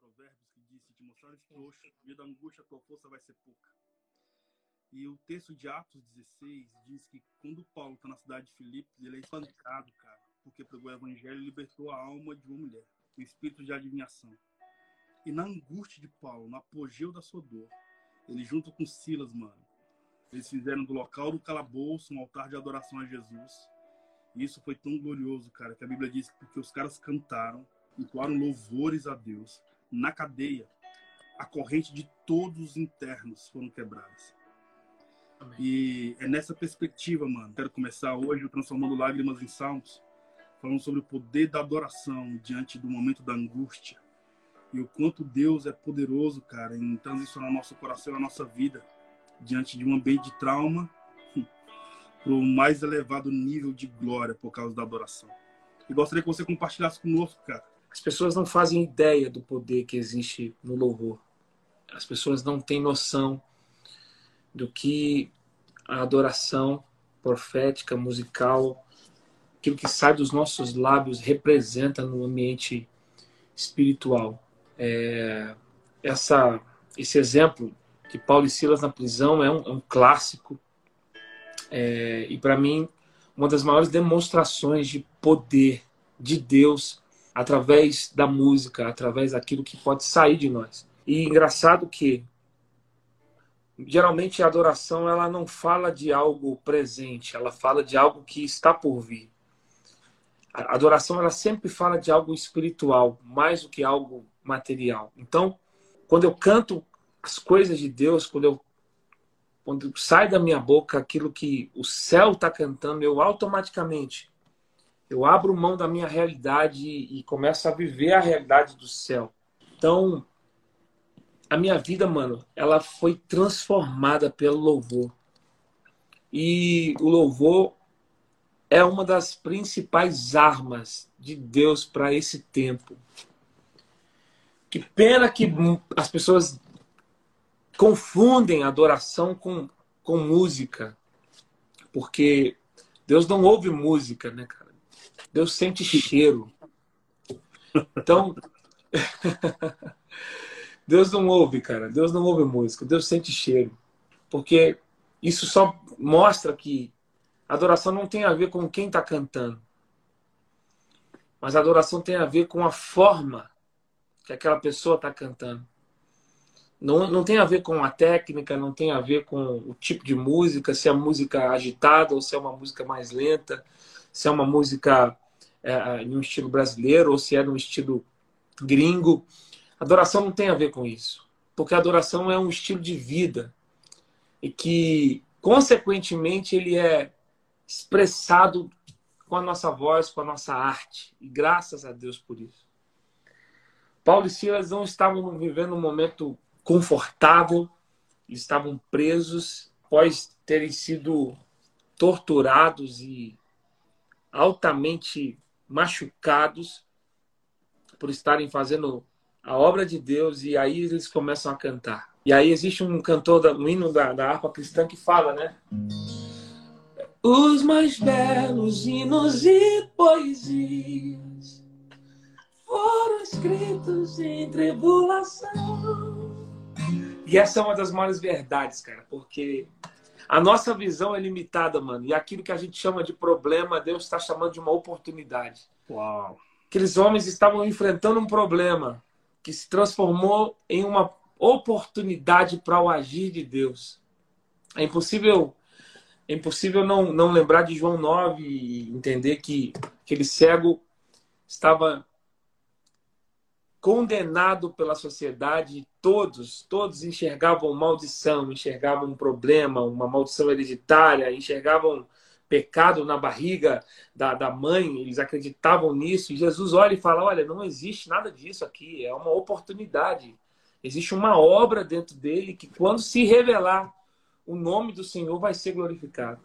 Provérbios que diz: Se te mostrares no dia da angústia, tua força vai ser pouca. E o texto de Atos 16 diz que quando Paulo está na cidade de Filipos, ele é espancado, cara, porque pregou o evangelho e libertou a alma de uma mulher, o espírito de adivinhação. E na angústia de Paulo, no apogeu da sua dor, ele junto com Silas, mano, eles fizeram do local do calabouço um altar de adoração a Jesus. E isso foi tão glorioso, cara, que a Bíblia diz que porque os caras cantaram, entoaram louvores a Deus, na cadeia, a corrente de todos os internos foram quebradas. Amém. E é nessa perspectiva, mano, quero começar hoje o Transformando Lágrimas em Salmos, falando sobre o poder da adoração diante do momento da angústia. E o quanto Deus é poderoso, cara, em transicionar nosso coração e a nossa vida diante de um ambiente de trauma para o mais elevado nível de glória por causa da adoração. E gostaria que você compartilhasse conosco, cara. As pessoas não fazem ideia do poder que existe no louvor. As pessoas não têm noção do que a adoração profética, musical, aquilo que sai dos nossos lábios representa no ambiente espiritual. É, essa, esse exemplo de Paulo e Silas na prisão é um, é um clássico. É, e para mim, uma das maiores demonstrações de poder de Deus através da música, através daquilo que pode sair de nós. E engraçado que geralmente a adoração ela não fala de algo presente, ela fala de algo que está por vir. A adoração ela sempre fala de algo espiritual, mais do que algo material. Então, quando eu canto as coisas de Deus, quando eu quando sai da minha boca aquilo que o céu está cantando, eu automaticamente eu abro mão da minha realidade e começo a viver a realidade do céu. Então, a minha vida, mano, ela foi transformada pelo louvor. E o louvor é uma das principais armas de Deus para esse tempo. Que pena que as pessoas confundem adoração com, com música. Porque Deus não ouve música, né, cara? Deus sente cheiro. Então, Deus não ouve, cara. Deus não ouve música. Deus sente cheiro. Porque isso só mostra que adoração não tem a ver com quem está cantando. Mas adoração tem a ver com a forma que aquela pessoa está cantando. Não, não tem a ver com a técnica, não tem a ver com o tipo de música, se é música agitada ou se é uma música mais lenta, se é uma música é, em um estilo brasileiro ou se é num estilo gringo. Adoração não tem a ver com isso, porque adoração é um estilo de vida e que, consequentemente, ele é expressado com a nossa voz, com a nossa arte. E graças a Deus por isso. Paulo e Silas não estavam vivendo um momento confortável, estavam presos após terem sido torturados e altamente machucados por estarem fazendo a obra de Deus e aí eles começam a cantar. E aí existe um cantor, um hino da, da harpa cristã que fala, né? Os mais belos hinos e poesias foram escritos em tribulação. E essa é uma das maiores verdades, cara, porque a nossa visão é limitada, mano. E aquilo que a gente chama de problema, Deus está chamando de uma oportunidade. Uau! Aqueles homens estavam enfrentando um problema que se transformou em uma oportunidade para o agir de Deus. É impossível é impossível não, não lembrar de João 9 e entender que aquele cego estava condenado pela sociedade, todos, todos enxergavam maldição, enxergavam um problema, uma maldição hereditária, enxergavam pecado na barriga da, da mãe, eles acreditavam nisso. E Jesus olha e fala: Olha, não existe nada disso aqui, é uma oportunidade. Existe uma obra dentro dele que, quando se revelar, o nome do Senhor vai ser glorificado.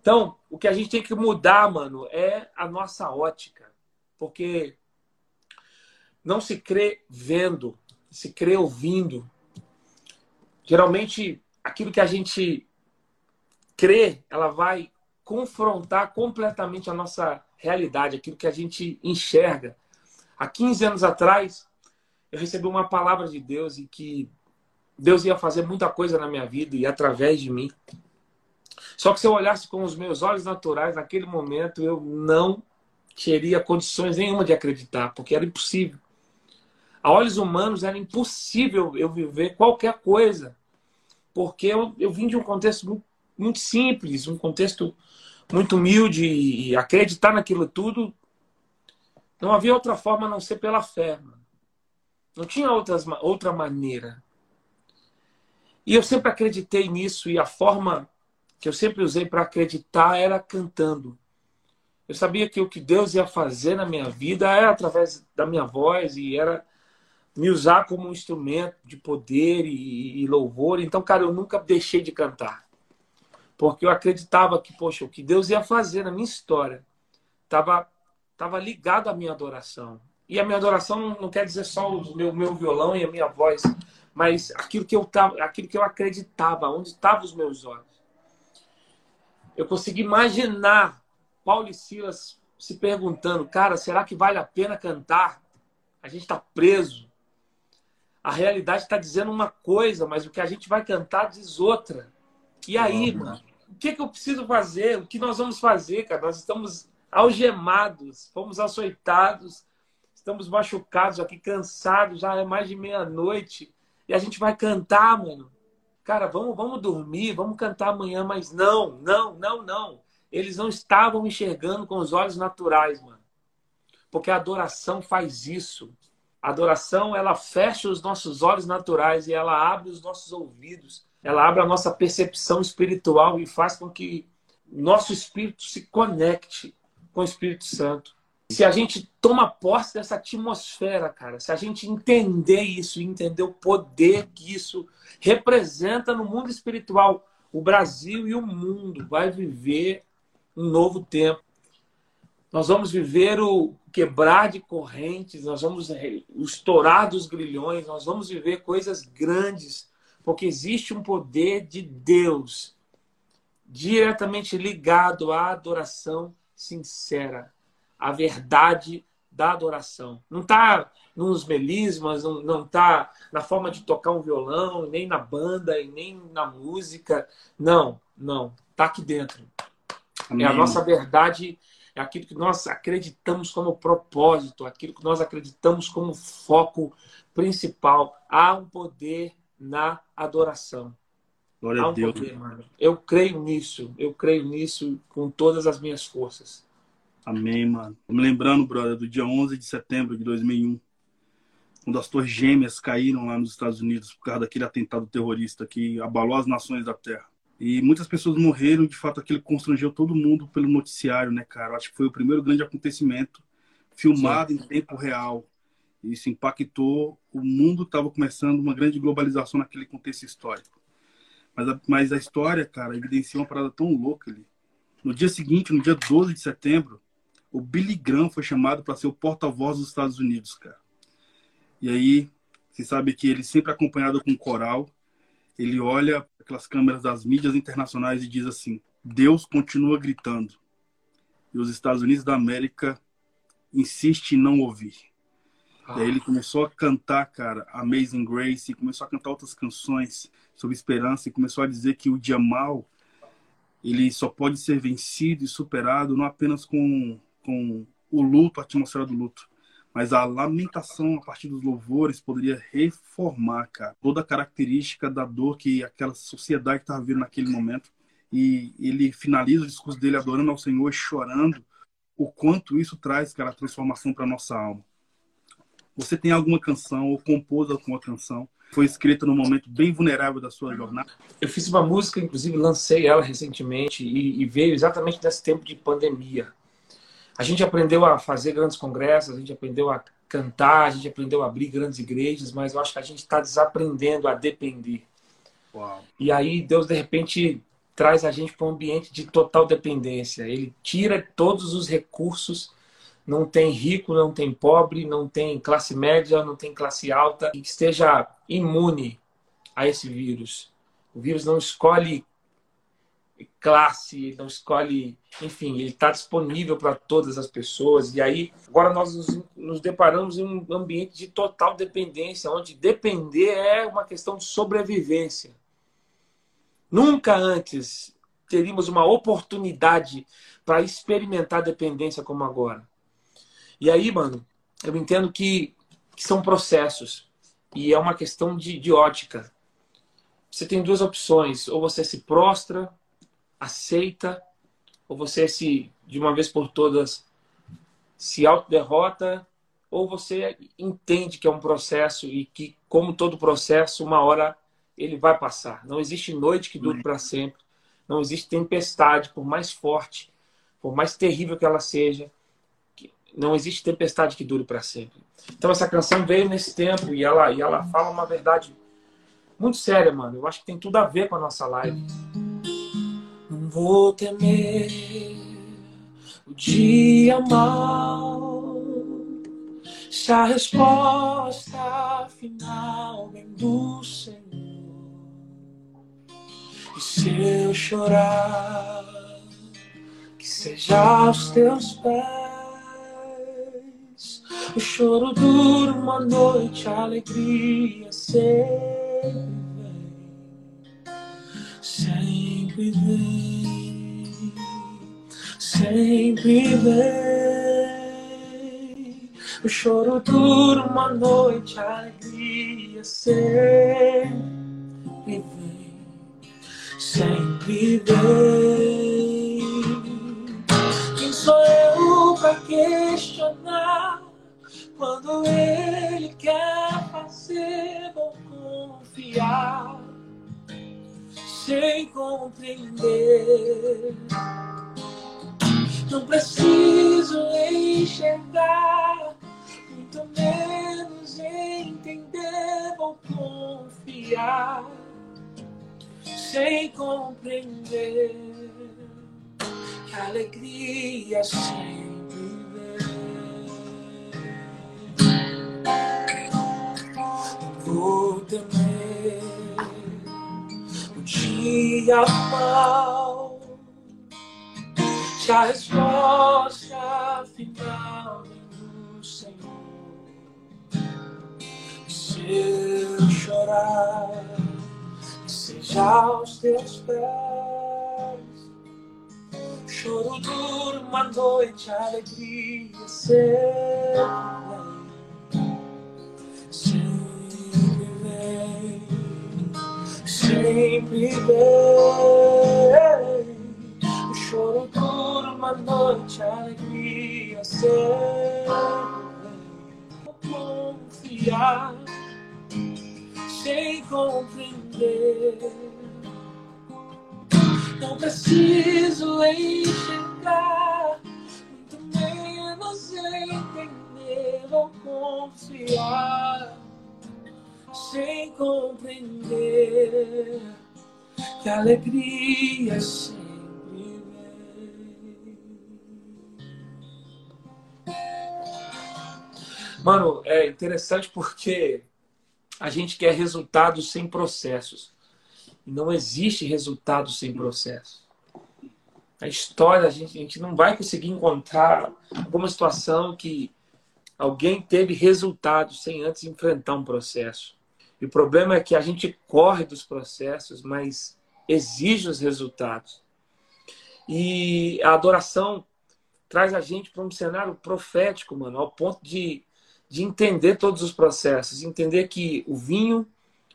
Então, o que a gente tem que mudar, mano, é a nossa ótica. Porque não se crê vendo, se crê ouvindo. Geralmente, aquilo que a gente crê, ela vai confrontar completamente a nossa realidade, aquilo que a gente enxerga. Há 15 anos atrás, eu recebi uma palavra de Deus e que Deus ia fazer muita coisa na minha vida e através de mim. Só que se eu olhasse com os meus olhos naturais, naquele momento, eu não teria condições nenhuma de acreditar, porque era impossível. A olhos humanos era impossível eu viver qualquer coisa, porque eu, eu vim de um contexto muito, muito simples, um contexto muito humilde, e acreditar naquilo tudo não havia outra forma a não ser pela fé. Não tinha outras, outra maneira. E eu sempre acreditei nisso, e a forma que eu sempre usei para acreditar era cantando. Eu sabia que o que Deus ia fazer na minha vida era através da minha voz e era me usar como um instrumento de poder e, e louvor. Então, cara, eu nunca deixei de cantar. Porque eu acreditava que, poxa, o que Deus ia fazer na minha história estava tava ligado à minha adoração. E a minha adoração não, quer dizer só o meu, meu violão e a minha voz, mas aquilo que eu tava, aquilo que eu acreditava, onde estavam os meus olhos. Eu consegui imaginar Paulo e Silas se perguntando, cara, será que vale a pena cantar? A gente está preso. A realidade está dizendo uma coisa, mas o que a gente vai cantar diz outra. E aí, mano, o que, que eu preciso fazer? O que nós vamos fazer, cara? Nós estamos algemados, fomos açoitados, estamos machucados aqui, cansados, já é mais de meia-noite. E a gente vai cantar, mano. Cara, vamos, vamos dormir, vamos cantar amanhã, mas não, não, não, não. Eles não estavam enxergando com os olhos naturais, mano. Porque a adoração faz isso. A adoração, ela fecha os nossos olhos naturais e ela abre os nossos ouvidos. Ela abre a nossa percepção espiritual e faz com que nosso espírito se conecte com o Espírito Santo. Se a gente toma posse dessa atmosfera, cara, se a gente entender isso, entender o poder que isso representa no mundo espiritual, o Brasil e o mundo vai viver um novo tempo. Nós vamos viver o quebrar de correntes, nós vamos o estourar dos grilhões, nós vamos viver coisas grandes, porque existe um poder de Deus diretamente ligado à adoração sincera a verdade da adoração. Não está nos melismas, não está na forma de tocar um violão, nem na banda, e nem na música. Não, não. Está aqui dentro. Amém. É a nossa verdade, é aquilo que nós acreditamos como propósito, aquilo que nós acreditamos como foco principal. Há um poder na adoração. Glória Há um a Deus. Poder, mano. Eu creio nisso, eu creio nisso com todas as minhas forças. Amém, mano. Me lembrando, brother, do dia 11 de setembro de 2001. Quando as torres gêmeas caíram lá nos Estados Unidos por causa daquele atentado terrorista que abalou as nações da Terra. E muitas pessoas morreram, de fato, aquilo constrangeu todo mundo pelo noticiário, né, cara? Acho que foi o primeiro grande acontecimento filmado Sim. em tempo real. Isso impactou o mundo, estava começando uma grande globalização naquele contexto histórico. Mas a, mas a história, cara, evidencia uma parada tão louca ali. No dia seguinte, no dia 12 de setembro, o Billy Graham foi chamado para ser o porta-voz dos Estados Unidos, cara. E aí, você sabe que ele sempre acompanhado com um coral, ele olha aquelas câmeras das mídias internacionais e diz assim: Deus continua gritando. E os Estados Unidos da América insiste em não ouvir. Ah. E aí ele começou a cantar, cara, Amazing Grace, e começou a cantar outras canções sobre esperança, e começou a dizer que o dia mal ele só pode ser vencido e superado não apenas com com o luto, a atmosfera do luto. Mas a lamentação a partir dos louvores poderia reformar, cara, toda a característica da dor que aquela sociedade estava vivendo naquele momento. E ele finaliza o discurso dele adorando ao Senhor e chorando o quanto isso traz, cara, transformação para nossa alma. Você tem alguma canção ou compôs alguma canção foi escrita num momento bem vulnerável da sua jornada? Eu fiz uma música, inclusive lancei ela recentemente e, e veio exatamente nesse tempo de pandemia. A gente aprendeu a fazer grandes congressos, a gente aprendeu a cantar, a gente aprendeu a abrir grandes igrejas, mas eu acho que a gente está desaprendendo a depender. Uau. E aí Deus, de repente, traz a gente para um ambiente de total dependência. Ele tira todos os recursos, não tem rico, não tem pobre, não tem classe média, não tem classe alta, que esteja imune a esse vírus. O vírus não escolhe classe, ele não escolhe, enfim, ele está disponível para todas as pessoas. E aí, agora nós nos, nos, deparamos em um ambiente de total dependência, onde depender é uma questão de sobrevivência. Nunca antes teríamos uma oportunidade para experimentar dependência como agora. E aí, mano, eu entendo que, que são processos e é uma questão de, de ótica. Você tem duas opções: ou você se prostra, aceita, ou você se, de uma vez por todas, se autoderrota, ou você entende que é um processo e que, como todo processo, uma hora ele vai passar. Não existe noite que dure para sempre. Não existe tempestade, por mais forte, por mais terrível que ela seja. Não existe tempestade que dure para sempre. Então essa canção veio nesse tempo e ela, e ela fala uma verdade muito séria, mano. Eu acho que tem tudo a ver com a nossa live. Vou temer o dia mal se a resposta final vem do Senhor. E se eu chorar, que seja aos teus pés. O choro dura uma noite, a alegria sempre vem, sempre vem, sempre vem. O choro dura uma noite, a alegria sempre vem, sempre vem. Quem sou eu para questionar? Quando Ele quer fazer, vou confiar, sem compreender. Não preciso enxergar, muito menos entender, vou confiar, sem compreender. Que alegria sem Vou temer o dia mal se a resposta final do Senhor. Se eu chorar, seja aos teus pés. Choro duro uma noite, alegria sempre sempre vem. Uma noite, alegria sempre confiar sem compreender. Não preciso enxergar, muito menos entender. Vou confiar sem compreender que alegria sempre Mano, é interessante porque a gente quer resultados sem processos. Não existe resultado sem processo. A história, a gente, a gente não vai conseguir encontrar alguma situação que alguém teve resultado sem antes enfrentar um processo. E o problema é que a gente corre dos processos, mas exige os resultados. E a adoração traz a gente para um cenário profético, mano, ao ponto de, de entender todos os processos, entender que o vinho,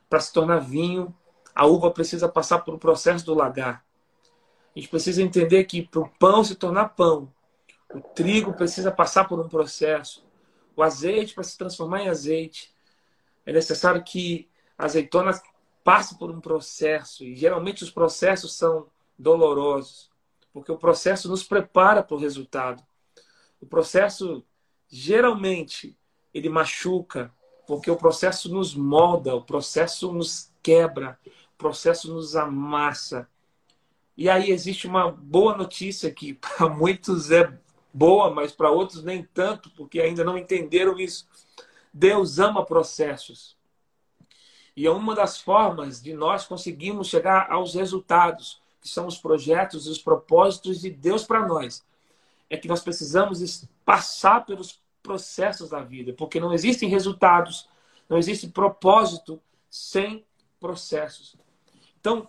para se tornar vinho, a uva precisa passar por um processo do lagar. A gente precisa entender que para o pão se tornar pão, o trigo precisa passar por um processo, o azeite para se transformar em azeite, é necessário que a azeitona passe por um processo, e geralmente os processos são dolorosos, porque o processo nos prepara para o resultado. O processo, geralmente, ele machuca, porque o processo nos molda, o processo nos quebra, o processo nos amassa. E aí existe uma boa notícia que para muitos é boa, mas para outros nem tanto, porque ainda não entenderam isso. Deus ama processos. E é uma das formas de nós conseguirmos chegar aos resultados que são os projetos e os propósitos de Deus para nós, é que nós precisamos passar pelos processos da vida, porque não existem resultados, não existe propósito sem processos. Então,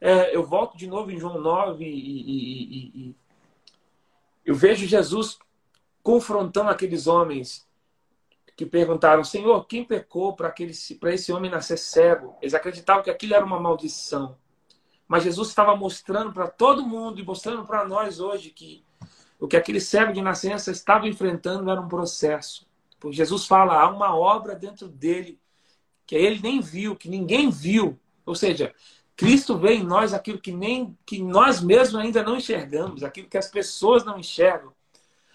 é, eu volto de novo em João 9 e, e, e, eu vejo Jesus confrontando aqueles homens que perguntaram: Senhor, quem pecou para esse homem nascer cego? Eles acreditavam que aquilo era uma maldição. Mas Jesus estava mostrando para todo mundo e mostrando para nós hoje que o que aquele cego de nascença estava enfrentando era um processo. Porque Jesus fala, há uma obra dentro dele que ele nem viu, que ninguém viu. Ou seja, Cristo vê em nós aquilo que nem que nós mesmos ainda não enxergamos, aquilo que as pessoas não enxergam.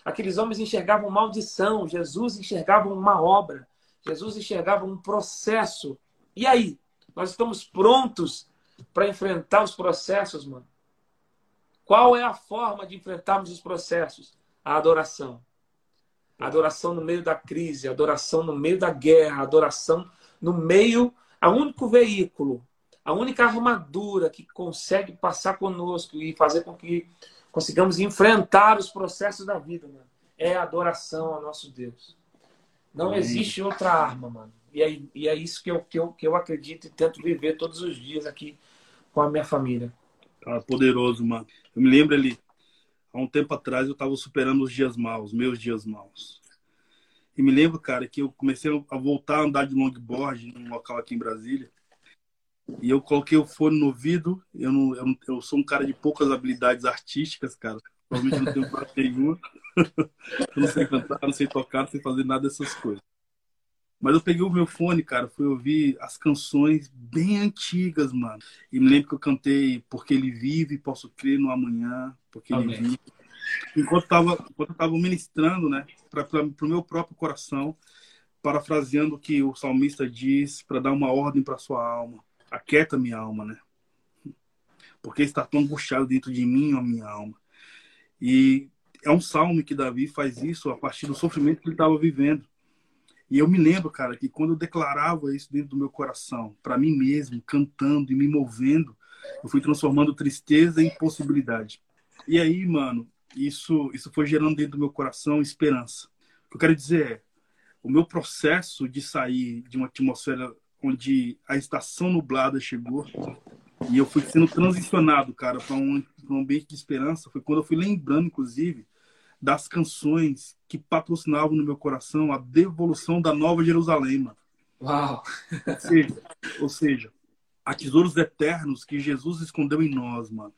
Aqueles homens enxergavam maldição, Jesus enxergava uma obra, Jesus enxergava um processo. E aí, nós estamos prontos para enfrentar os processos, mano? Qual é a forma de enfrentarmos os processos? A adoração. A adoração no meio da crise, a adoração no meio da guerra, a adoração no meio, a único veículo, a única armadura que consegue passar conosco e fazer com que consigamos enfrentar os processos da vida, mano, é a adoração ao nosso Deus. Não existe outra arma, mano. E é, e é isso que eu, que, eu, que eu acredito e tento viver todos os dias aqui com a minha família. Poderoso, mano. Eu me lembro ali, há um tempo atrás eu tava superando os dias maus, meus dias maus. E me lembro, cara, que eu comecei a voltar a andar de longboard num local aqui em Brasília. E eu coloquei o fone no ouvido. Eu, não, eu, eu sou um cara de poucas habilidades artísticas, cara. Provavelmente não tenho quase nenhuma. eu não sei cantar, não sei tocar, não sei fazer nada dessas coisas. Mas eu peguei o meu fone, cara, fui ouvir as canções bem antigas, mano. E me lembro que eu cantei Porque Ele Vive, Posso Crer no Amanhã, Porque Amém. Ele Vive. Enquanto, tava, enquanto eu estava ministrando, né, para o meu próprio coração, parafraseando o que o salmista diz, para dar uma ordem para sua alma. Aquieta minha alma, né? Porque está tão angustiado dentro de mim, a minha alma. E é um salmo que Davi faz isso a partir do sofrimento que ele estava vivendo. E eu me lembro, cara, que quando eu declarava isso dentro do meu coração, para mim mesmo, cantando e me movendo, eu fui transformando tristeza em possibilidade. E aí, mano, isso, isso foi gerando dentro do meu coração esperança. O que eu quero dizer é, o meu processo de sair de uma atmosfera onde a estação nublada chegou e eu fui sendo transicionado, cara, para um, um ambiente de esperança, foi quando eu fui lembrando, inclusive, das canções que patrocinavam no meu coração a devolução da Nova Jerusalém, mano. Uau! Ou seja, ou seja, a tesouros eternos que Jesus escondeu em nós, mano.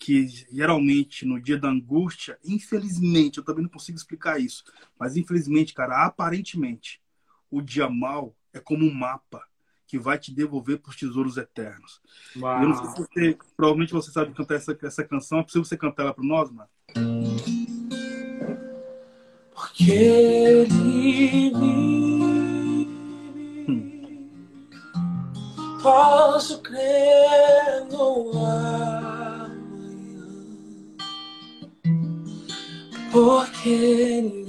Que geralmente no dia da angústia, infelizmente, eu também não consigo explicar isso, mas infelizmente, cara, aparentemente, o dia mal é como um mapa que vai te devolver para os tesouros eternos. Uau. Eu não sei se você, provavelmente você sabe cantar essa, essa canção, é possível você cantar ela para nós, mano? Vive, posso crer no amanhã, porque ele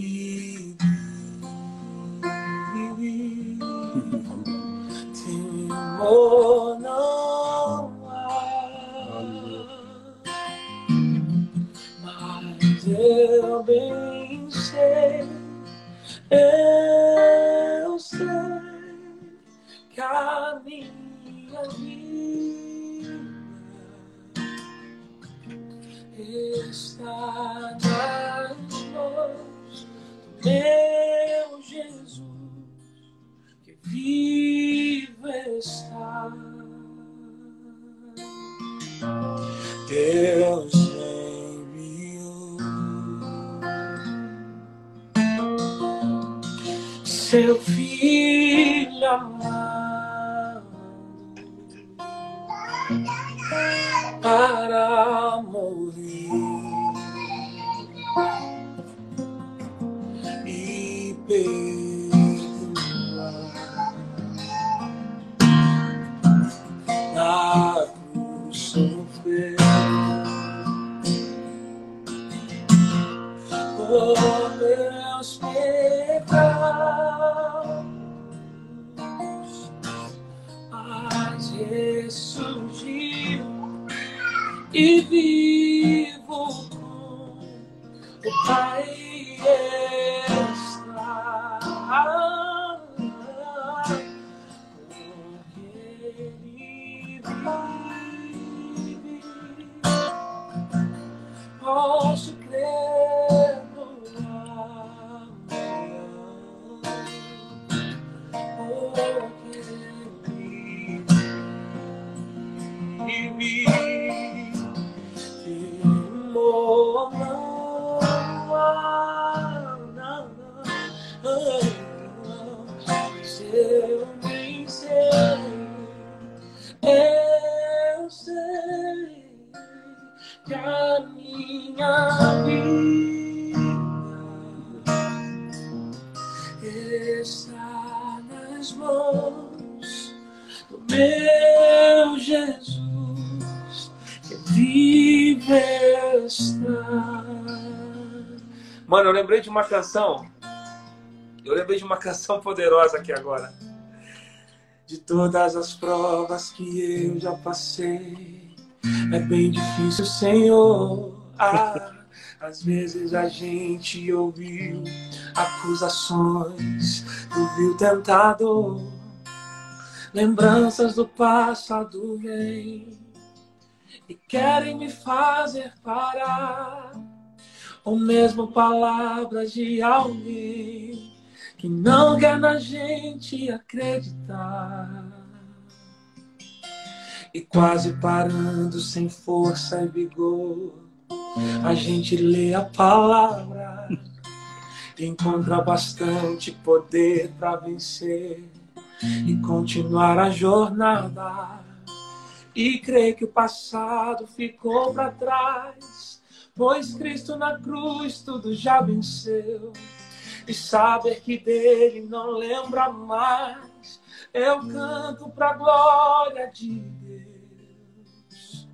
por meus pecados. ressurgiu e vivo com o Pai lembrei de uma canção. Eu lembrei de uma canção poderosa aqui agora. De todas as provas que eu já passei, é bem difícil, Senhor. Ah, às vezes a gente ouviu acusações do vil tentador. Lembranças do passado vêm e querem me fazer parar. Ou mesmo palavras de alguém que não quer na gente acreditar. E quase parando sem força e vigor, a gente lê a palavra, encontra bastante poder para vencer e continuar a jornada. E crê que o passado ficou para trás, pois Cristo na cruz tudo já venceu. E saber que dele não lembra mais, eu canto pra glória de Deus.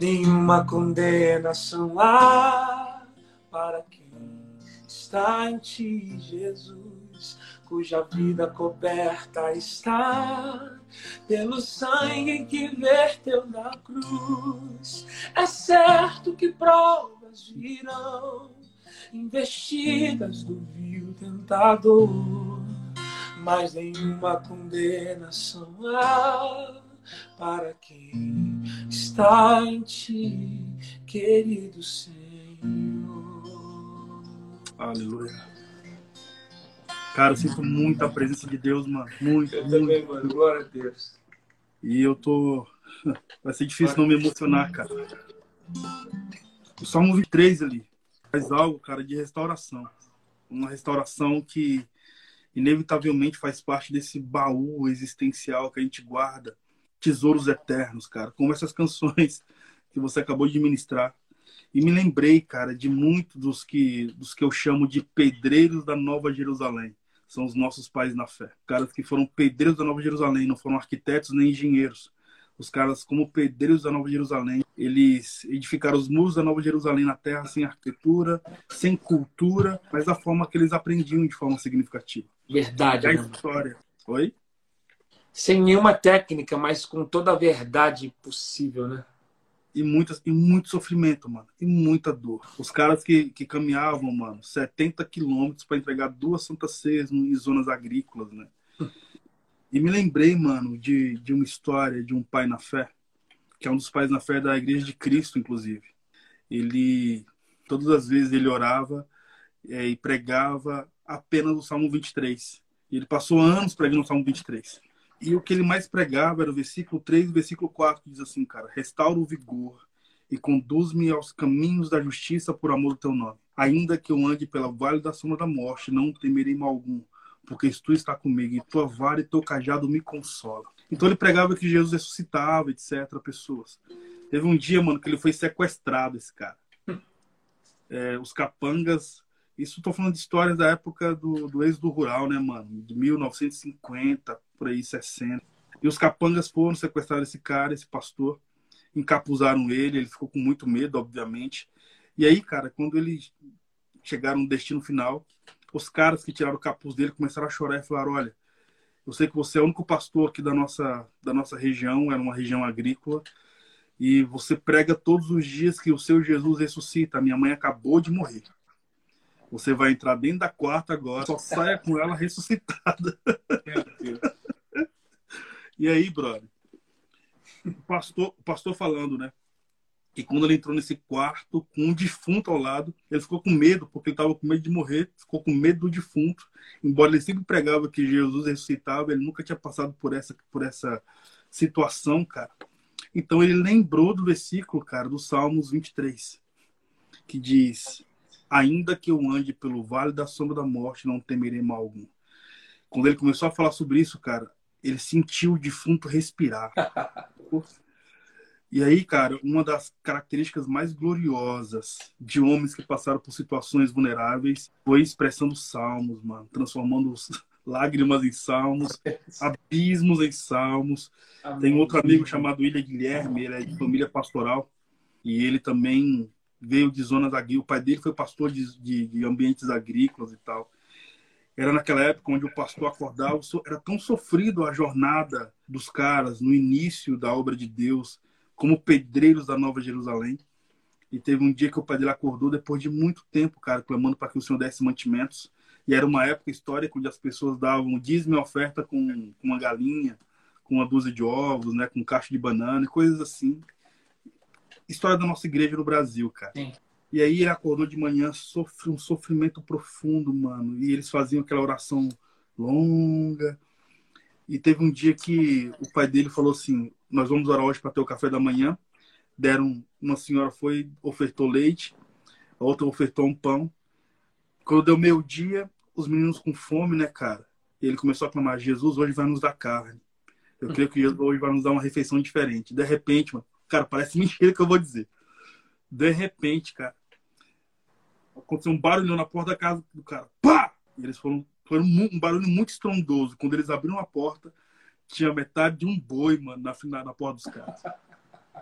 Nenhuma condenação há para quem está em ti, Jesus, cuja vida coberta está pelo sangue que verteu na cruz. É certo que provas virão, investidas do vil tentador, mas nenhuma condenação há para quem está em ti, querido Senhor. Aleluia. Cara, eu sinto muito a presença de Deus, mano. Muito, Eu muito. também, mano. Glória a Deus. E eu tô. Vai ser difícil não me emocionar, cara. O Salmo 23 ali faz algo, cara, de restauração. Uma restauração que inevitavelmente faz parte desse baú existencial que a gente guarda. Tesouros eternos, cara. Como essas canções que você acabou de ministrar. E me lembrei, cara, de muitos dos que, dos que eu chamo de pedreiros da Nova Jerusalém. São os nossos pais na fé. Caras que foram pedreiros da Nova Jerusalém, não foram arquitetos nem engenheiros. Os caras, como pedreiros da Nova Jerusalém, eles edificaram os muros da Nova Jerusalém na terra sem arquitetura, sem cultura, mas da forma que eles aprendiam de forma significativa. Verdade, E a mano. história. Oi? Sem nenhuma técnica, mas com toda a verdade possível, né? E, muitas, e muito sofrimento, mano. E muita dor. Os caras que, que caminhavam, mano, 70 quilômetros para entregar duas Santas Ceias em zonas agrícolas, né? E me lembrei, mano, de, de uma história de um pai na fé, que é um dos pais na fé da Igreja de Cristo, inclusive. Ele, todas as vezes, ele orava é, e pregava apenas o Salmo 23. E ele passou anos pregando o Salmo 23. E o que ele mais pregava era o versículo 3 e versículo 4, que diz assim, cara, restaura o vigor e conduz-me aos caminhos da justiça por amor do teu nome. Ainda que eu ande pela vale da sombra da morte, não temerei mal algum, porque tu está comigo e tua vara e teu cajado me consolam. Então ele pregava que Jesus ressuscitava, etc, pessoas. Teve um dia, mano, que ele foi sequestrado, esse cara. É, os capangas isso tô falando de histórias da época do, do êxodo rural, né, mano? De 1950, por aí, 60. E os capangas foram sequestrar esse cara, esse pastor, encapuzaram ele, ele ficou com muito medo, obviamente. E aí, cara, quando eles chegaram no destino final, os caras que tiraram o capuz dele começaram a chorar e falaram: Olha, eu sei que você é o único pastor aqui da nossa, da nossa região, era uma região agrícola, e você prega todos os dias que o seu Jesus ressuscita. Minha mãe acabou de morrer. Você vai entrar dentro da quarta agora, só saia com ela ressuscitada. e aí, brother, o pastor, o pastor falando, né? E quando ele entrou nesse quarto com um defunto ao lado, ele ficou com medo, porque ele estava com medo de morrer, ficou com medo do defunto. Embora ele sempre pregava que Jesus ressuscitava, ele nunca tinha passado por essa, por essa situação, cara. Então ele lembrou do versículo, cara, do Salmos 23, que diz: Ainda que eu ande pelo vale da sombra da morte, não temerei mal algum. Quando ele começou a falar sobre isso, cara, ele sentiu o defunto respirar. E aí, cara, uma das características mais gloriosas de homens que passaram por situações vulneráveis foi expressando salmos, mano, transformando lágrimas em salmos, abismos em salmos. Amém. Tem outro amigo chamado William Guilherme, ele é de família pastoral e ele também veio de zonas agrícolas. O pai dele foi pastor de, de, de ambientes agrícolas e tal era naquela época onde o pastor acordava, era tão sofrido a jornada dos caras no início da obra de Deus, como pedreiros da Nova Jerusalém. E teve um dia que o pai dele acordou depois de muito tempo, cara, clamando para que o Senhor desse mantimentos. E era uma época histórica onde as pessoas davam dízimo e oferta com, com uma galinha, com uma dúzia de ovos, né, com um cacho de banana e coisas assim. História da nossa igreja no Brasil, cara. Sim. E aí ele acordou de manhã, sofreu um sofrimento profundo, mano. E eles faziam aquela oração longa. E teve um dia que o pai dele falou assim: Nós vamos orar hoje para ter o café da manhã. Deram, uma senhora foi, ofertou leite, a outra ofertou um pão. Quando deu meio-dia, os meninos com fome, né, cara? Ele começou a clamar: Jesus hoje vai nos dar carne. Eu creio que Jesus hoje vai nos dar uma refeição diferente. De repente, mano, cara, parece mentira que eu vou dizer. De repente, cara, aconteceu um barulho na porta da casa do cara. Pá! E eles foram, foram um barulho muito estrondoso. Quando eles abriram a porta, tinha metade de um boi, mano, na, na porta dos caras.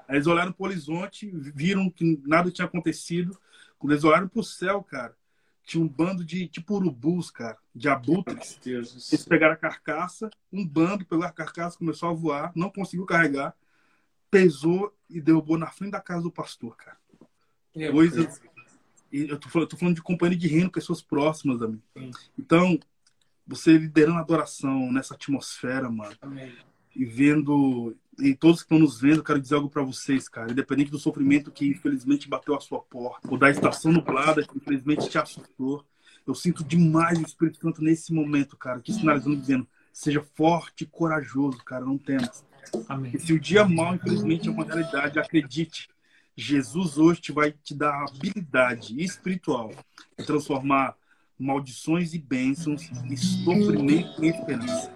Aí eles olharam pro horizonte, viram que nada tinha acontecido. Quando eles olharam pro céu, cara, tinha um bando de tipo urubus, cara, de abutres. Eles pegaram a carcaça, um bando pegou a carcaça, começou a voar, não conseguiu carregar, pesou e derrubou na frente da casa do pastor, cara. Coisas e eu tô falando, tô falando de companhia de reino, pessoas próximas a mim. Sim. Então, você liderando a adoração nessa atmosfera, mano. Amém. E vendo. E todos que estão nos vendo, quero dizer algo para vocês, cara. Independente do sofrimento que infelizmente bateu a sua porta, ou da estação nublada que infelizmente te assustou, eu sinto demais o Espírito Santo nesse momento, cara, te sinalizando, dizendo: seja forte e corajoso, cara, não temas. Amém. E se o dia mal, infelizmente, é uma realidade, acredite, Jesus hoje te vai te dar a habilidade espiritual de transformar maldições e bênçãos em sofrimento e esperança.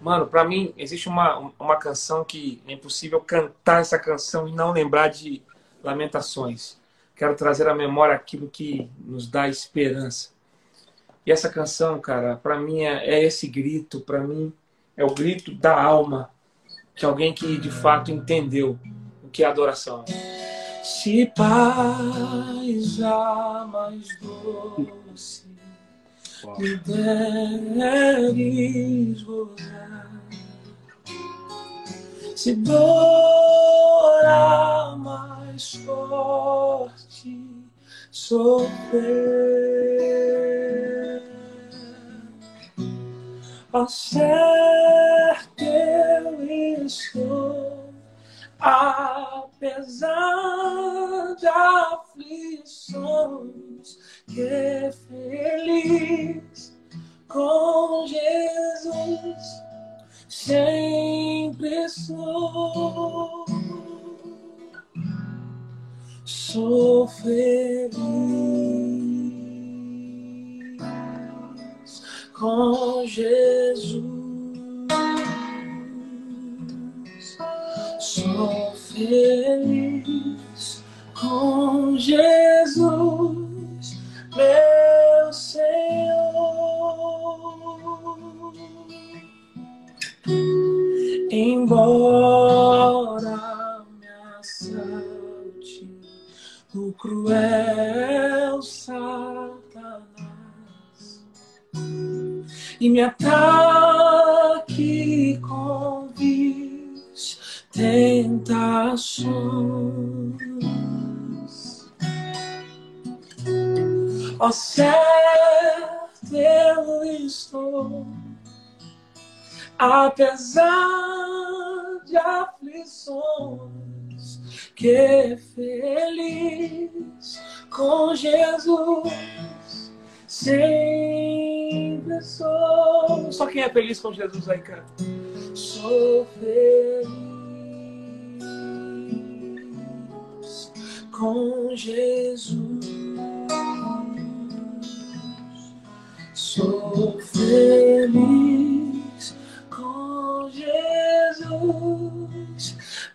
Mano, para mim existe uma, uma canção que é impossível cantar essa canção e não lembrar de lamentações. Quero trazer à memória aquilo que nos dá esperança. E essa canção, cara, para mim é, é esse grito, para mim é o grito da alma de alguém que de fato entendeu o que é adoração. Se paz mais doce me deres se dor mais forte sofrer, ao certo eu estou apesar de aflições, que feliz com Jesus sempre sou. Sou feliz com Jesus. Sou feliz com Jesus, meu Senhor. Embora me assalte o cruel Satanás e me ataque apesar de aflições, que feliz com Jesus sempre sou. Só quem é feliz com Jesus aí, cara? Sou feliz com Jesus. Sou feliz Jesus,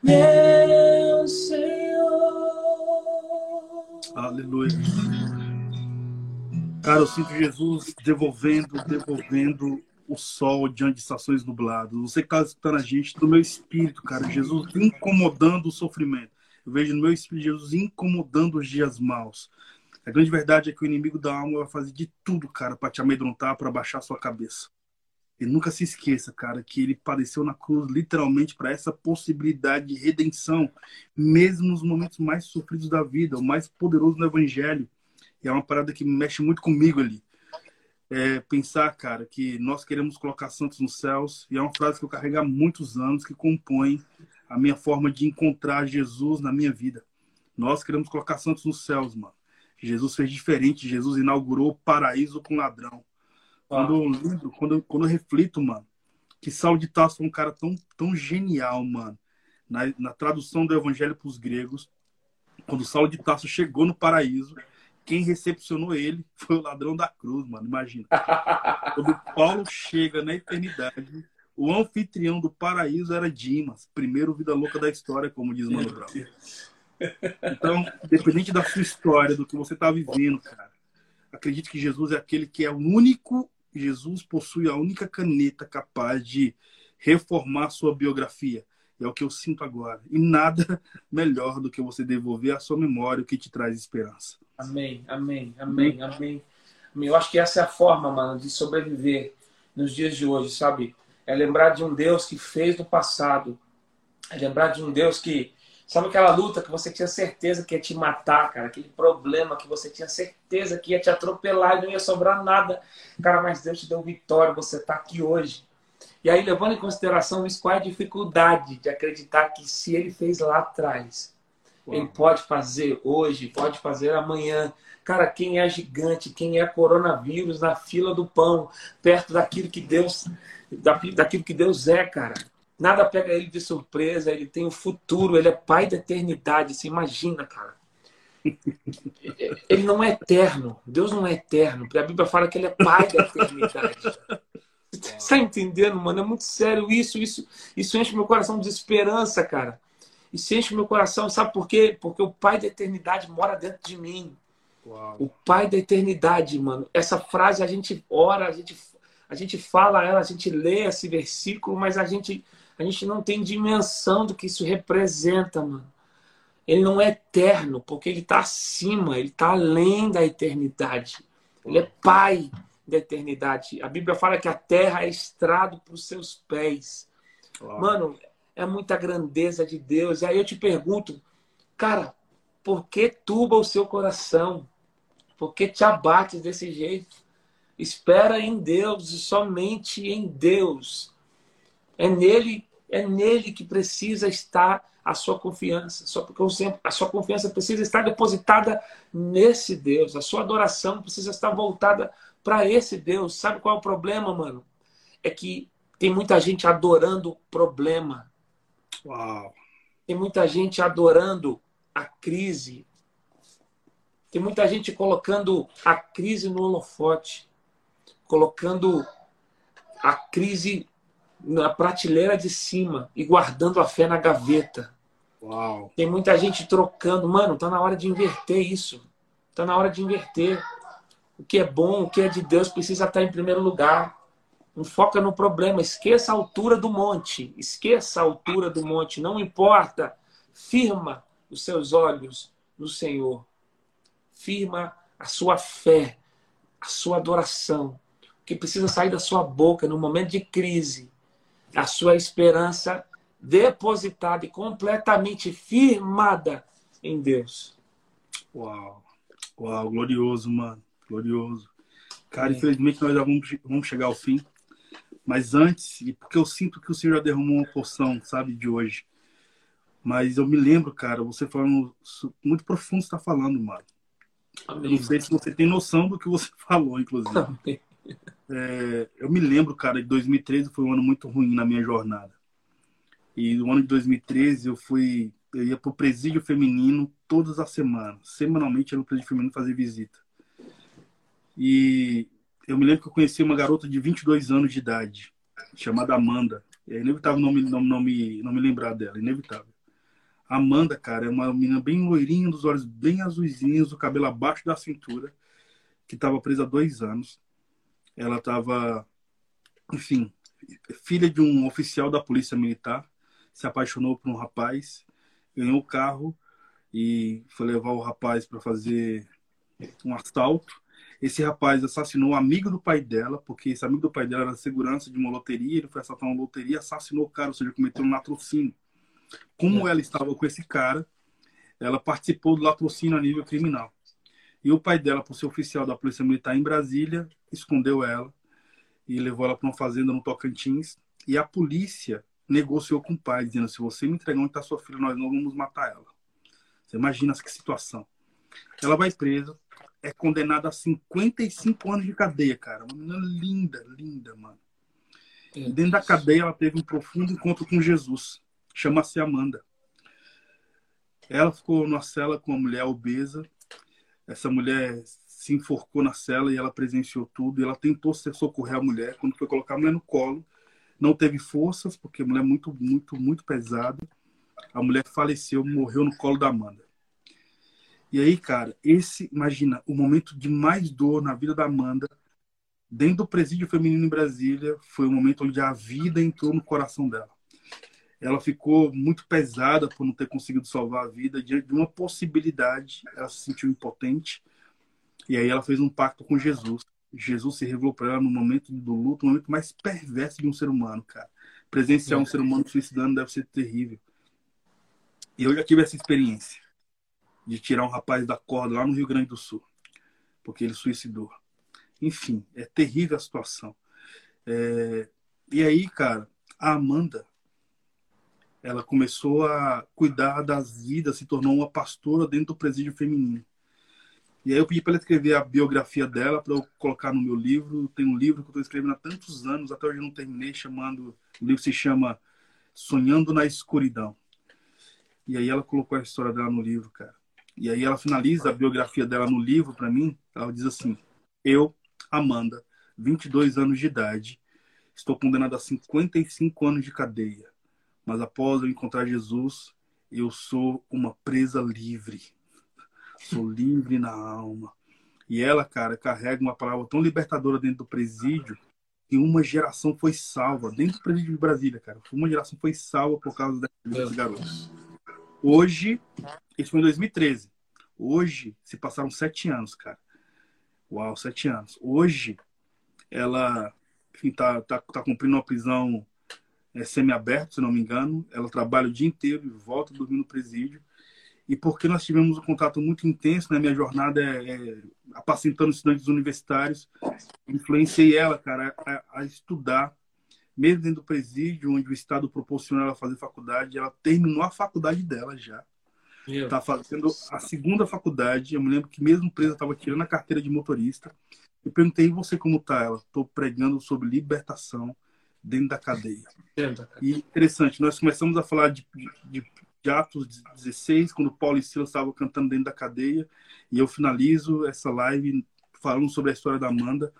meu Senhor. Aleluia. Cara, eu sinto Jesus devolvendo, devolvendo o sol diante de estações nubladas. Você que está escutando a gente, no meu espírito, cara, Jesus incomodando o sofrimento. Eu vejo no meu espírito Jesus incomodando os dias maus. A grande verdade é que o inimigo da alma vai fazer de tudo, cara, para te amedrontar, para baixar sua cabeça. E nunca se esqueça, cara, que ele padeceu na cruz literalmente para essa possibilidade de redenção, mesmo nos momentos mais sofridos da vida, o mais poderoso no evangelho e é uma parada que mexe muito comigo ali. É pensar, cara, que nós queremos colocar santos nos céus, e é uma frase que eu carrego há muitos anos, que compõe a minha forma de encontrar Jesus na minha vida. Nós queremos colocar santos nos céus, mano. Jesus fez diferente, Jesus inaugurou o paraíso com ladrão. Quando eu lembro, quando eu, quando eu reflito, mano, que Saulo de Tarso foi um cara tão, tão genial, mano, na, na tradução do evangelho para os gregos, quando Saulo de Tarso chegou no paraíso, quem recepcionou ele foi o ladrão da cruz, mano. Imagina. Quando Paulo chega na eternidade, o anfitrião do paraíso era Dimas, primeiro vida louca da história, como diz Mano Brown. Então, independente da sua história, do que você está vivendo, cara, acredite que Jesus é aquele que é o único. Jesus possui a única caneta capaz de reformar sua biografia. É o que eu sinto agora. E nada melhor do que você devolver a sua memória o que te traz esperança. Amém, amém, amém, amém. Eu acho que essa é a forma, mano, de sobreviver nos dias de hoje, sabe? É lembrar de um Deus que fez no passado. É lembrar de um Deus que. Sabe aquela luta que você tinha certeza que ia te matar, cara? Aquele problema que você tinha certeza que ia te atropelar e não ia sobrar nada. Cara, mas Deus te deu vitória, você está aqui hoje. E aí, levando em consideração isso, qual é a dificuldade de acreditar que se ele fez lá atrás, Uau. ele pode fazer hoje, pode fazer amanhã. Cara, quem é gigante, quem é coronavírus na fila do pão, perto daquilo que Deus, daquilo que Deus é, cara. Nada pega ele de surpresa, ele tem o um futuro, ele é pai da eternidade. Você imagina, cara. Ele não é eterno. Deus não é eterno. A Bíblia fala que ele é pai da eternidade. Você tá entendendo, mano? É muito sério isso. Isso, isso enche meu coração de esperança, cara. Isso enche meu coração, sabe por quê? Porque o Pai da eternidade mora dentro de mim. Uau. O Pai da eternidade, mano. Essa frase a gente ora, a gente, a gente fala ela, a gente lê esse versículo, mas a gente, a gente não tem dimensão do que isso representa, mano. Ele não é eterno, porque ele está acima, ele está além da eternidade. Ele é Pai da eternidade. A Bíblia fala que a terra é estrado para os seus pés. Mano, é muita grandeza de Deus. E aí eu te pergunto, cara, por que tuba o seu coração? Por que te abates desse jeito? Espera em Deus e somente em Deus. É nele, é nele que precisa estar a sua confiança. Só porque a sua confiança precisa estar depositada nesse Deus. A sua adoração precisa estar voltada para esse Deus. Sabe qual é o problema, mano? É que tem muita gente adorando o problema. Uau. Tem muita gente adorando a crise. Tem muita gente colocando a crise no holofote, colocando a crise na prateleira de cima e guardando a fé na gaveta. Uau. Tem muita gente trocando. Mano, tá na hora de inverter isso. Tá na hora de inverter. O que é bom, o que é de Deus precisa estar em primeiro lugar. Não foca no problema, esqueça a altura do monte, esqueça a altura do monte, não importa. Firma os seus olhos no Senhor. Firma a sua fé, a sua adoração. O que precisa sair da sua boca no momento de crise, a sua esperança depositada e completamente firmada em Deus. Uau, uau, glorioso, mano, glorioso. Cara, é. infelizmente nós já vamos, vamos chegar ao fim. Mas antes, porque eu sinto que o Senhor já derramou uma porção, sabe, de hoje. Mas eu me lembro, cara, você falando muito profundo, está falando, mano. Amém. Eu não sei se você tem noção do que você falou, inclusive. É, eu me lembro, cara, de 2013 foi um ano muito ruim na minha jornada. E no ano de 2013 eu fui, eu ia pro presídio feminino todas as semanas. Semanalmente eu ia no presídio feminino fazer visita. E eu me lembro que eu conheci uma garota de 22 anos de idade, chamada Amanda. É inevitável não me, não, não me, não me lembrar dela, inevitável. Amanda, cara, é uma menina bem loirinha, dos olhos bem azulzinhos, o cabelo abaixo da cintura, que estava presa há dois anos. Ela estava, enfim, filha de um oficial da polícia militar, se apaixonou por um rapaz, ganhou o carro e foi levar o rapaz para fazer um assalto. Esse rapaz assassinou um amigo do pai dela, porque esse amigo do pai dela era segurança de uma loteria, ele foi assaltar uma loteria, assassinou o cara, ou seja, cometeu um latrocínio. Como é. ela estava com esse cara, ela participou do latrocínio a nível criminal. E o pai dela, por ser oficial da Polícia Militar em Brasília, escondeu ela e levou ela para uma fazenda no Tocantins. E a polícia negociou com o pai, dizendo: se você me entregar onde está sua filha, nós não vamos matar ela. Você imagina que situação. Ela vai presa, é condenada a 55 anos de cadeia, cara. Uma menina linda, linda, mano. E dentro da cadeia, ela teve um profundo encontro com Jesus. Chama-se Amanda. Ela ficou numa cela com uma mulher obesa. Essa mulher se enforcou na cela e ela presenciou tudo. E ela tentou socorrer a mulher. Quando foi colocar a mulher no colo, não teve forças, porque a mulher é muito, muito, muito pesada. A mulher faleceu, morreu no colo da Amanda. E aí, cara, esse, imagina, o momento de mais dor na vida da Amanda, dentro do presídio feminino em Brasília, foi o momento onde a vida entrou no coração dela. Ela ficou muito pesada por não ter conseguido salvar a vida, diante de uma possibilidade, ela se sentiu impotente. E aí ela fez um pacto com Jesus. Jesus se revelou para ela no momento do luto, o momento mais perverso de um ser humano, cara. Presenciar um ser humano suicidando deve ser terrível. E eu já tive essa experiência de tirar um rapaz da corda lá no Rio Grande do Sul, porque ele suicidou. Enfim, é terrível a situação. É... E aí, cara, a Amanda, ela começou a cuidar das vidas, se tornou uma pastora dentro do presídio feminino. E aí eu pedi para ela escrever a biografia dela para eu colocar no meu livro. Tem um livro que eu estou escrevendo há tantos anos, até hoje eu não terminei, chamando. O livro se chama Sonhando na Escuridão. E aí ela colocou a história dela no livro, cara. E aí ela finaliza a biografia dela no livro para mim. Ela diz assim: Eu, Amanda, 22 anos de idade, estou condenada a 55 anos de cadeia. Mas após eu encontrar Jesus, eu sou uma presa livre sou livre na alma. E ela, cara, carrega uma palavra tão libertadora dentro do presídio que uma geração foi salva, dentro do presídio de Brasília, cara. Uma geração foi salva por causa dessas garotas. Hoje, isso foi em 2013. Hoje, se passaram sete anos, cara. Uau, sete anos. Hoje, ela enfim, tá, tá, tá cumprindo uma prisão é, semi-aberta, se não me engano. Ela trabalha o dia inteiro e volta a dormir no presídio e porque nós tivemos um contato muito intenso na né? minha jornada é, é, apacentando estudantes universitários, influenciei ela, cara, a, a, estudar, mesmo dentro do presídio, onde o Estado proporcionou ela fazer faculdade, ela terminou a faculdade dela já. Está fazendo a segunda faculdade. Eu me lembro que mesmo presa estava tirando a carteira de motorista. Eu perguntei, e você como tá? Ela, estou pregando sobre libertação dentro da cadeia. E interessante, nós começamos a falar de, de, de Atos 16, quando Paulo e Silas estavam cantando dentro da cadeia. E eu finalizo essa live falando sobre a história da Amanda.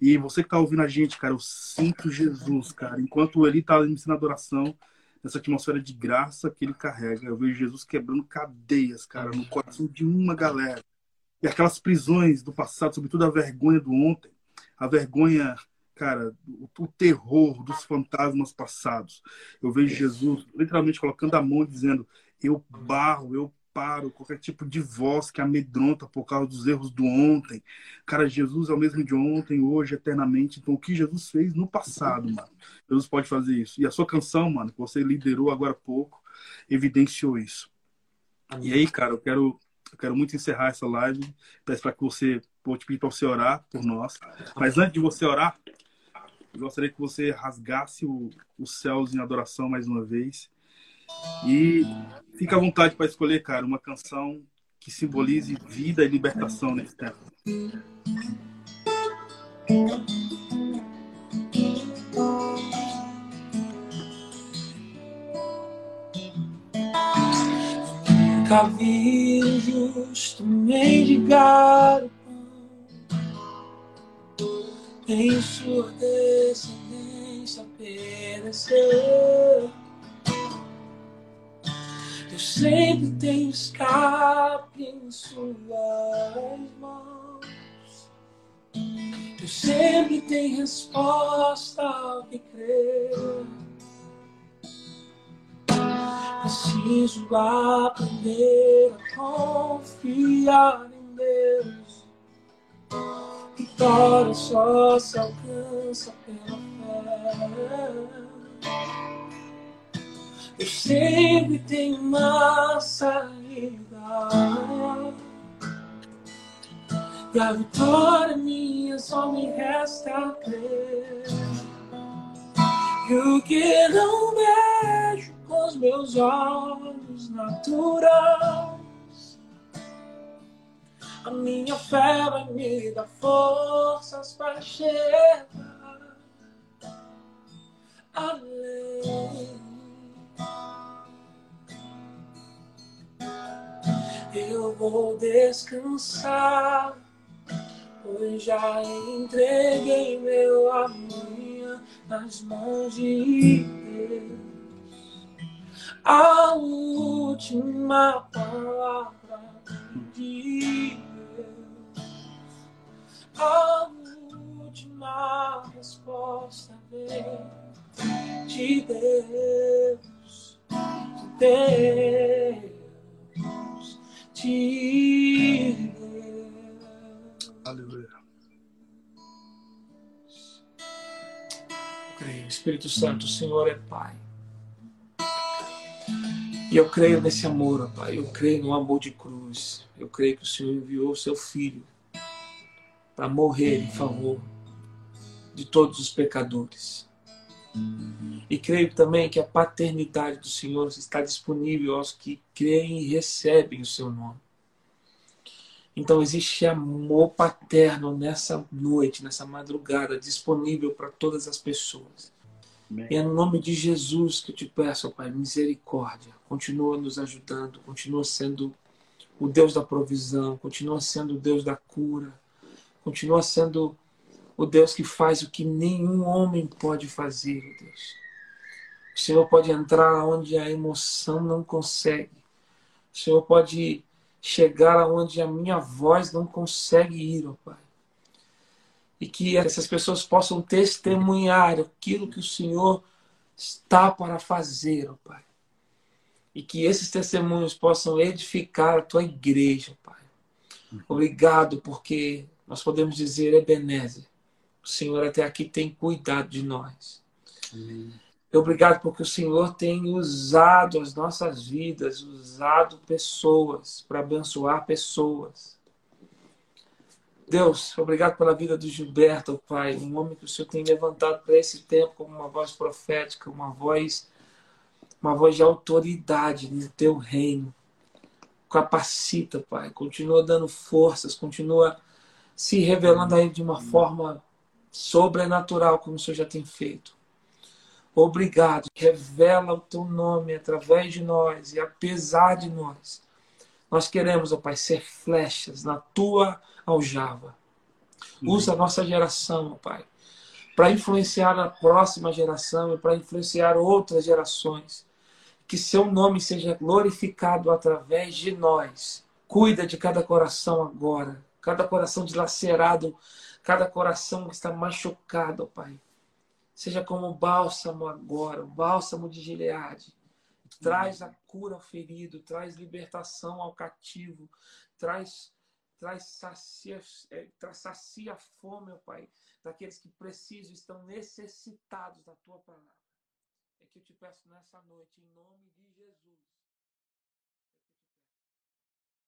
E você que está ouvindo a gente, cara, eu sinto Jesus, cara. Enquanto ele está me ensinando adoração, nessa atmosfera de graça que ele carrega, eu vejo Jesus quebrando cadeias, cara, no coração de uma galera. E aquelas prisões do passado, sobretudo a vergonha do ontem, a vergonha cara, o, o, terror dos fantasmas passados. Eu vejo Jesus literalmente colocando a mão dizendo: Eu barro, eu reparo, qualquer tipo de voz que amedronta por causa dos erros do ontem. Cara, Jesus é o mesmo de ontem, hoje, eternamente. Então, o que Jesus fez no passado, mano, Jesus pode fazer isso. E a sua canção, mano, que você liderou agora há pouco, evidenciou isso. E aí, cara, eu quero, eu quero muito encerrar essa live. Peço para que você, vou te pedir para você orar por nós. Mas antes de você orar, eu gostaria que você rasgasse o, os céus em adoração mais uma vez. E fica à vontade para escolher, cara, uma canção que simbolize vida e libertação nesse tempo. Nunca vi justo mendigar em sua descendência perecer. Deus sempre tem escape em suas mãos. Deus sempre tem resposta ao que crer. Preciso aprender a confiar em Deus. Vitória só se alcança pela fé. Eu sempre tenho uma saída. E a vitória minha só me resta crer. E o que não vejo com os meus olhos naturais. A minha fé vai me dar forças para chegar além. Eu vou descansar, pois já entreguei meu amanhã nas mãos de Deus a última palavra de Deus, a última resposta vem de Deus, de Deus, de Deus. Aleluia. Creio, Espírito Santo, o Senhor é Pai. E eu creio nesse amor, ó Pai. Eu creio no amor de cruz. Eu creio que o Senhor enviou o seu Filho para morrer em favor de todos os pecadores. E creio também que a paternidade do Senhor está disponível aos que creem e recebem o seu nome. Então existe amor paterno nessa noite, nessa madrugada, disponível para todas as pessoas. Amém. E é no nome de Jesus que eu te peço, Pai, misericórdia. Continua nos ajudando, continua sendo o Deus da provisão, continua sendo o Deus da cura, continua sendo o Deus que faz o que nenhum homem pode fazer, Deus. O Senhor pode entrar onde a emoção não consegue. O Senhor pode chegar aonde a minha voz não consegue ir, ó Pai e que essas pessoas possam testemunhar aquilo que o Senhor está para fazer, ó Pai. E que esses testemunhos possam edificar a tua igreja, Pai. Obrigado, porque nós podemos dizer, Ebenezer, o Senhor até aqui tem cuidado de nós. Amém. Obrigado porque o Senhor tem usado as nossas vidas, usado pessoas para abençoar pessoas. Deus, obrigado pela vida do Gilberto, Pai, um homem que o Senhor tem levantado para esse tempo como uma voz profética, uma voz, uma voz de autoridade no teu reino. Capacita, Pai, continua dando forças, continua se revelando aí de uma forma sobrenatural, como o Senhor já tem feito. Obrigado, revela o teu nome através de nós e apesar de nós. Nós queremos, ó Pai, ser flechas na tua aljava. Usa a nossa geração, Pai, para influenciar a próxima geração e para influenciar outras gerações. Que seu nome seja glorificado através de nós. Cuida de cada coração agora, cada coração dilacerado, cada coração que está machucado, Pai. Seja como o bálsamo agora, o bálsamo de Gileade Traz a cura ao ferido, traz libertação ao cativo, traz traz sacia, é, traz sacia a fome, meu Pai, daqueles que precisam, estão necessitados da tua palavra. É que eu te peço nessa noite, em nome de Jesus.